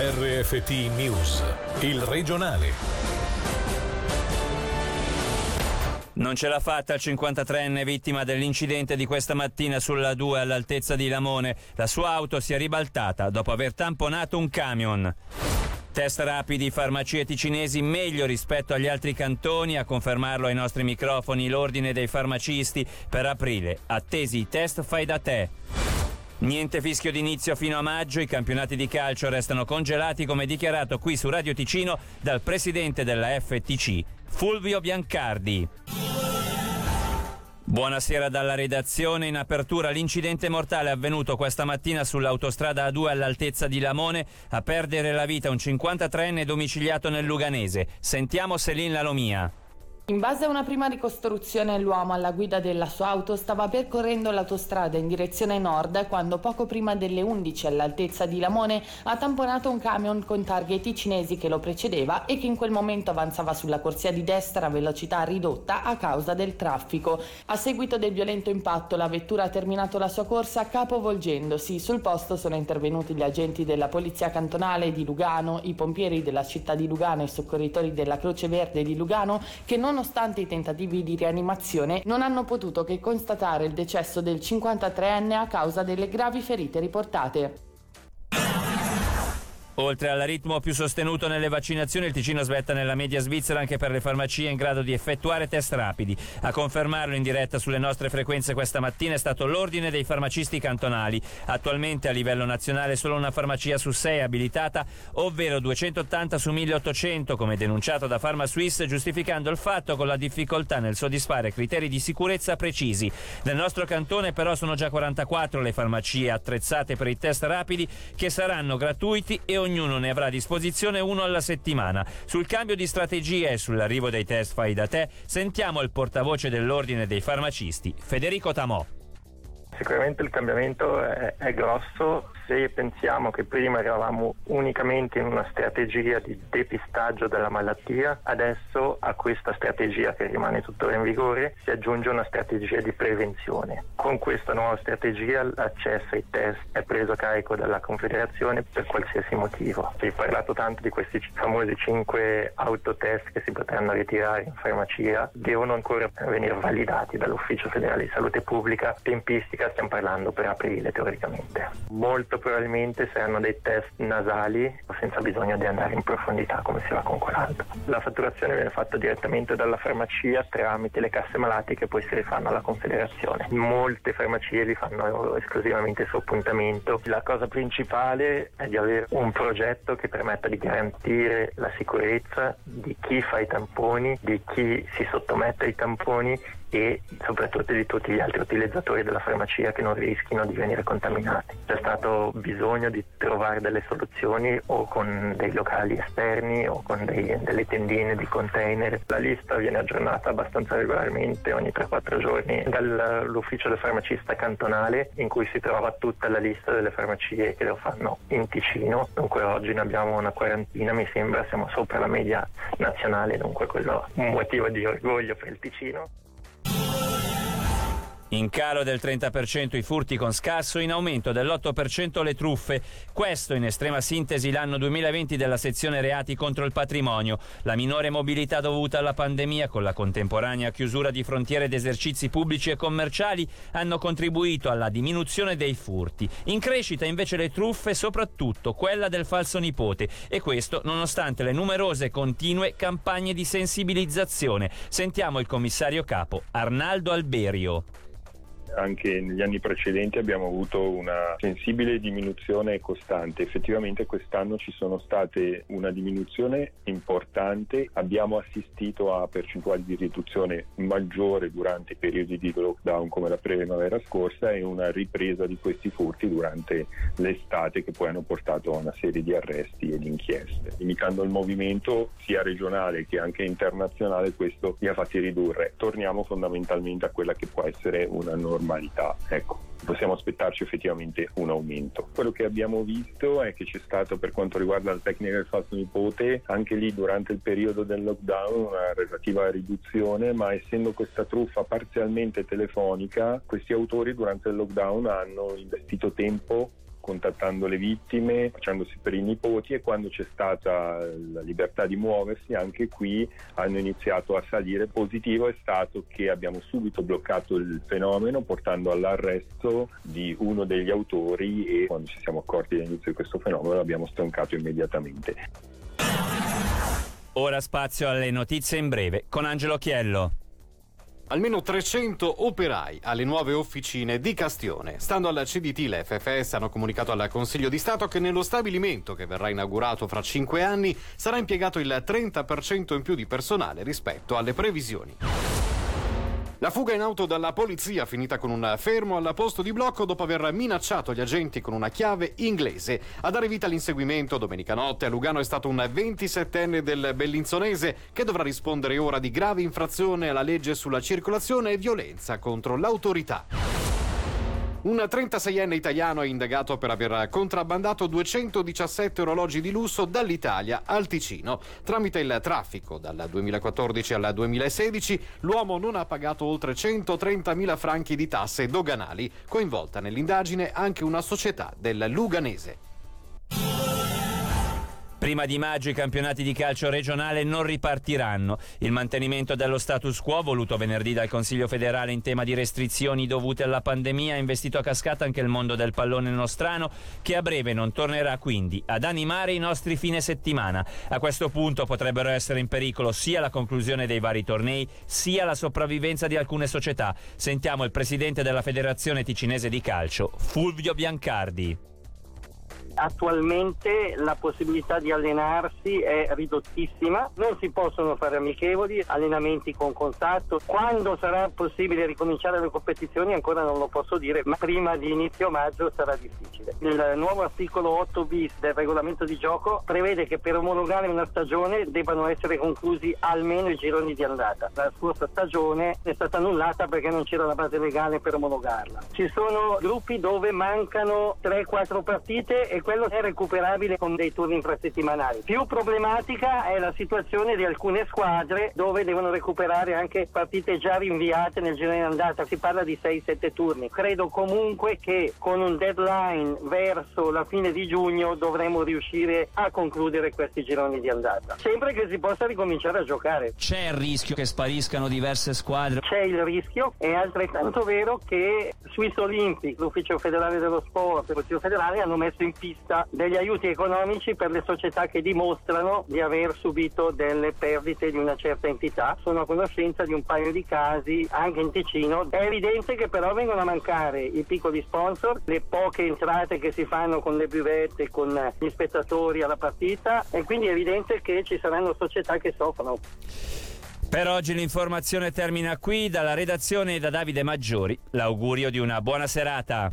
RFT News, il regionale. Non ce l'ha fatta il 53enne vittima dell'incidente di questa mattina sulla 2 all'altezza di Lamone. La sua auto si è ribaltata dopo aver tamponato un camion. Test rapidi farmacie ticinesi meglio rispetto agli altri cantoni, a confermarlo ai nostri microfoni l'ordine dei farmacisti per aprile. Attesi i test fai da te. Niente fischio d'inizio fino a maggio, i campionati di calcio restano congelati come dichiarato qui su Radio Ticino dal presidente della FTC, Fulvio Biancardi. Buonasera dalla redazione. In apertura l'incidente mortale avvenuto questa mattina sull'autostrada A2 all'altezza di Lamone a perdere la vita un 53enne domiciliato nel Luganese. Sentiamo Selin Lalomia. In base a una prima ricostruzione, l'uomo alla guida della sua auto stava percorrendo l'autostrada in direzione nord quando poco prima delle 11 all'altezza di Lamone ha tamponato un camion con targhe ticinesi che lo precedeva e che in quel momento avanzava sulla corsia di destra a velocità ridotta a causa del traffico. A seguito del violento impatto la vettura ha terminato la sua corsa capovolgendosi. Sul posto sono intervenuti gli agenti della Polizia Cantonale di Lugano, i pompieri della città di Lugano e i soccorritori della Croce Verde di Lugano che non nonostante i tentativi di rianimazione, non hanno potuto che constatare il decesso del 53enne a causa delle gravi ferite riportate. Oltre al ritmo più sostenuto nelle vaccinazioni, il Ticino svetta nella media svizzera anche per le farmacie in grado di effettuare test rapidi. A confermarlo in diretta sulle nostre frequenze questa mattina è stato l'ordine dei farmacisti cantonali. Attualmente a livello nazionale solo una farmacia su sei è abilitata, ovvero 280 su 1800, come denunciato da PharmaSuisse, giustificando il fatto con la difficoltà nel soddisfare criteri di sicurezza precisi. Nel nostro cantone però sono già 44 le farmacie attrezzate per i test rapidi che saranno gratuiti e ogni ognuno ne avrà a disposizione uno alla settimana. Sul cambio di strategia e sull'arrivo dei test fai da te, sentiamo il portavoce dell'Ordine dei farmacisti, Federico Tamò. Sicuramente il cambiamento è, è grosso, se pensiamo che prima eravamo unicamente in una strategia di depistaggio della malattia, adesso a questa strategia che rimane tuttora in vigore si aggiunge una strategia di prevenzione. Con questa nuova strategia l'accesso ai test è preso a carico dalla Confederazione per qualsiasi motivo. Si è parlato tanto di questi famosi 5 autotest che si potranno ritirare in farmacia, devono ancora venire validati dall'Ufficio federale di salute pubblica. Tempistica stiamo parlando per aprile teoricamente. Molto probabilmente saranno dei test nasali senza bisogno di andare in profondità come si va con quell'altro. La fatturazione viene fatta direttamente dalla farmacia tramite le casse malati che poi si rifanno alla Confederazione. Molte farmacie li fanno esclusivamente su appuntamento. La cosa principale è di avere un progetto che permetta di garantire la sicurezza di chi fa i tamponi, di chi si sottomette ai tamponi e soprattutto di tutti gli altri utilizzatori della farmacia che non rischino di venire contaminati. C'è stato bisogno di trovare delle soluzioni o con dei locali esterni o con dei, delle tendine di container. La lista viene aggiornata abbastanza regolarmente ogni 3-4 giorni dall'ufficio del farmacista cantonale in cui si trova tutta la lista delle farmacie che lo fanno in Ticino. Dunque oggi ne abbiamo una quarantina, mi sembra, siamo sopra la media nazionale, dunque quello è un motivo di orgoglio per il Ticino. In calo del 30% i furti con scasso, in aumento dell'8% le truffe. Questo in estrema sintesi l'anno 2020 della sezione reati contro il patrimonio. La minore mobilità dovuta alla pandemia con la contemporanea chiusura di frontiere ed esercizi pubblici e commerciali hanno contribuito alla diminuzione dei furti. In crescita invece le truffe, soprattutto quella del falso nipote e questo nonostante le numerose e continue campagne di sensibilizzazione. Sentiamo il commissario capo Arnaldo Alberio anche negli anni precedenti abbiamo avuto una sensibile diminuzione costante. Effettivamente quest'anno ci sono state una diminuzione importante, abbiamo assistito a percentuali di riduzione maggiore durante i periodi di lockdown come la primavera scorsa e una ripresa di questi furti durante l'estate che poi hanno portato a una serie di arresti ed inchieste. Limitando il movimento sia regionale che anche internazionale questo li ha fatti ridurre. Torniamo fondamentalmente a quella che può essere una norma normalità. Ecco, possiamo aspettarci effettivamente un aumento. Quello che abbiamo visto è che c'è stato per quanto riguarda la tecnica del falso nipote, anche lì durante il periodo del lockdown una relativa riduzione, ma essendo questa truffa parzialmente telefonica, questi autori durante il lockdown hanno investito tempo contattando le vittime, facendosi per i nipoti e quando c'è stata la libertà di muoversi anche qui hanno iniziato a salire. Positivo è stato che abbiamo subito bloccato il fenomeno portando all'arresto di uno degli autori e quando ci siamo accorti dell'inizio di questo fenomeno l'abbiamo stroncato immediatamente. Ora spazio alle notizie in breve con Angelo Chiello. Almeno 300 operai alle nuove officine di Castione. Stando alla CDT, le FFS hanno comunicato al Consiglio di Stato che nello stabilimento che verrà inaugurato fra 5 anni sarà impiegato il 30% in più di personale rispetto alle previsioni. La fuga in auto dalla polizia finita con un fermo al posto di blocco dopo aver minacciato gli agenti con una chiave inglese. A dare vita all'inseguimento domenica notte a Lugano è stato un 27enne del Bellinzonese che dovrà rispondere ora di grave infrazione alla legge sulla circolazione e violenza contro l'autorità. Un 36enne italiano è indagato per aver contrabbandato 217 orologi di lusso dall'Italia al Ticino. Tramite il traffico dal 2014 al 2016 l'uomo non ha pagato oltre 130.000 franchi di tasse doganali, coinvolta nell'indagine anche una società del Luganese. Prima di maggio i campionati di calcio regionale non ripartiranno. Il mantenimento dello status quo, voluto venerdì dal Consiglio federale in tema di restrizioni dovute alla pandemia, ha investito a cascata anche il mondo del pallone nostrano, che a breve non tornerà quindi ad animare i nostri fine settimana. A questo punto potrebbero essere in pericolo sia la conclusione dei vari tornei, sia la sopravvivenza di alcune società. Sentiamo il presidente della Federazione Ticinese di Calcio, Fulvio Biancardi attualmente la possibilità di allenarsi è ridottissima, non si possono fare amichevoli, allenamenti con contatto. Quando sarà possibile ricominciare le competizioni ancora non lo posso dire, ma prima di inizio maggio sarà difficile. Il nuovo articolo 8 bis del regolamento di gioco prevede che per omologare una stagione debbano essere conclusi almeno i gironi di andata. La scorsa stagione è stata annullata perché non c'era la base legale per omologarla. Ci sono gruppi dove mancano 3-4 partite e quello è recuperabile con dei turni infrasettimanali. Più problematica è la situazione di alcune squadre dove devono recuperare anche partite già rinviate nel girone andata, si parla di 6-7 turni. Credo comunque che con un deadline verso la fine di giugno dovremo riuscire a concludere questi gironi di andata. Sempre che si possa ricominciare a giocare. C'è il rischio che spariscano diverse squadre? C'è il rischio, è altrettanto vero che Swiss Olympic, l'Ufficio federale dello sport e Consiglio federale hanno messo in pista vista degli aiuti economici per le società che dimostrano di aver subito delle perdite di una certa entità. Sono a conoscenza di un paio di casi anche in Ticino. È evidente che però vengono a mancare i piccoli sponsor, le poche entrate che si fanno con le buvette, con gli spettatori alla partita e quindi è evidente che ci saranno società che soffrono. Per oggi l'informazione termina qui dalla redazione e da Davide Maggiori. L'augurio di una buona serata